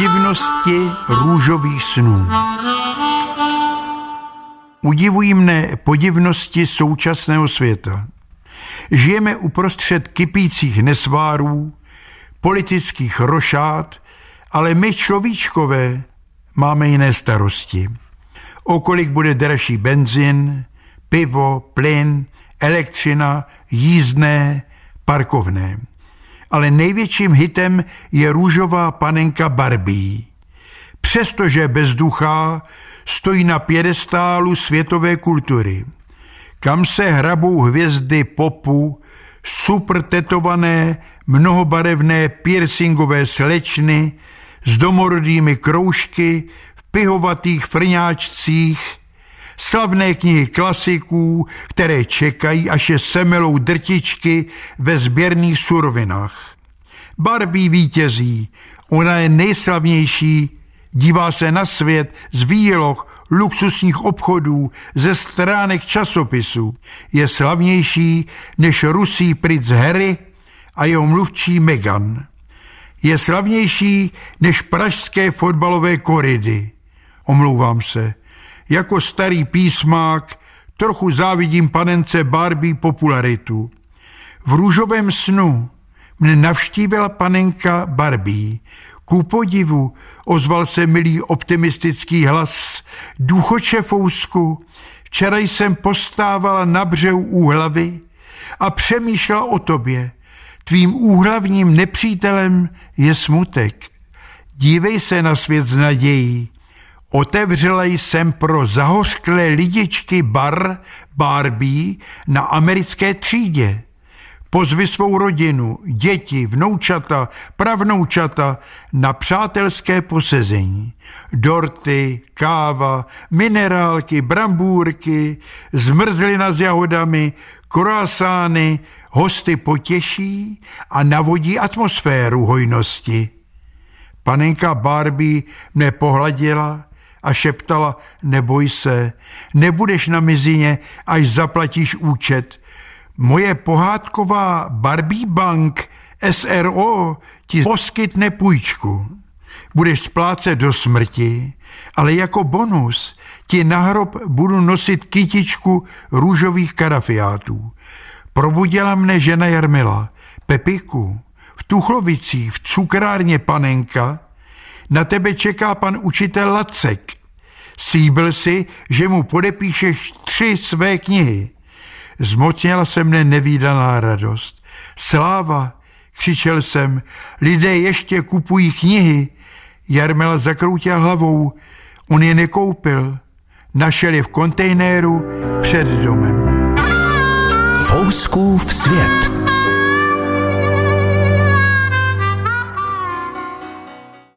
podivnosti růžových snů. Udivují mne podivnosti současného světa. Žijeme uprostřed kypících nesvárů, politických rošát, ale my človíčkové máme jiné starosti. O kolik bude dražší benzin, pivo, plyn, elektřina, jízdné, parkovné. Ale největším hitem je růžová panenka Barbie. Přestože bezduchá stojí na pědestálu světové kultury, kam se hrabou hvězdy popu, super tetované, mnohobarevné piercingové slečny s domorodými kroužky v pihovatých frňáčcích, slavné knihy klasiků, které čekají, až je semelou drtičky ve sběrných surovinách. Barbie vítězí, ona je nejslavnější, dívá se na svět z výloh luxusních obchodů, ze stránek časopisu. Je slavnější než rusí princ Harry a jeho mluvčí Meghan. Je slavnější než pražské fotbalové koridy. Omlouvám se. Jako starý písmák trochu závidím panence Barbie popularitu. V růžovém snu mne navštívila panenka Barbie. Ku podivu ozval se milý optimistický hlas. Důchodče Fousku, včera jsem postávala na břehu úhlavy a přemýšlela o tobě. Tvým úhlavním nepřítelem je smutek. Dívej se na svět s nadějí. Otevřela jsem pro zahořklé lidičky bar Barbie na americké třídě. Pozvi svou rodinu, děti, vnoučata, pravnoučata na přátelské posezení. Dorty, káva, minerálky, brambůrky, zmrzlina s jahodami, kroasány, hosty potěší a navodí atmosféru hojnosti. Panenka Barbie mne pohladila a šeptala, neboj se, nebudeš na mizině, až zaplatíš účet. Moje pohádková Barbie Bank SRO ti poskytne půjčku. Budeš splácet do smrti, ale jako bonus ti na hrob budu nosit kytičku růžových karafiátů. Probudila mne žena Jarmila, Pepiku, v Tuchlovicích, v cukrárně panenka, na tebe čeká pan učitel Lacek. Slíbil si, že mu podepíšeš tři své knihy. Zmocnila se mne nevýdaná radost. Sláva, křičel jsem, lidé ještě kupují knihy. Jarmila zakroutil hlavou, on je nekoupil. Našel je v kontejnéru před domem. Fouskův svět.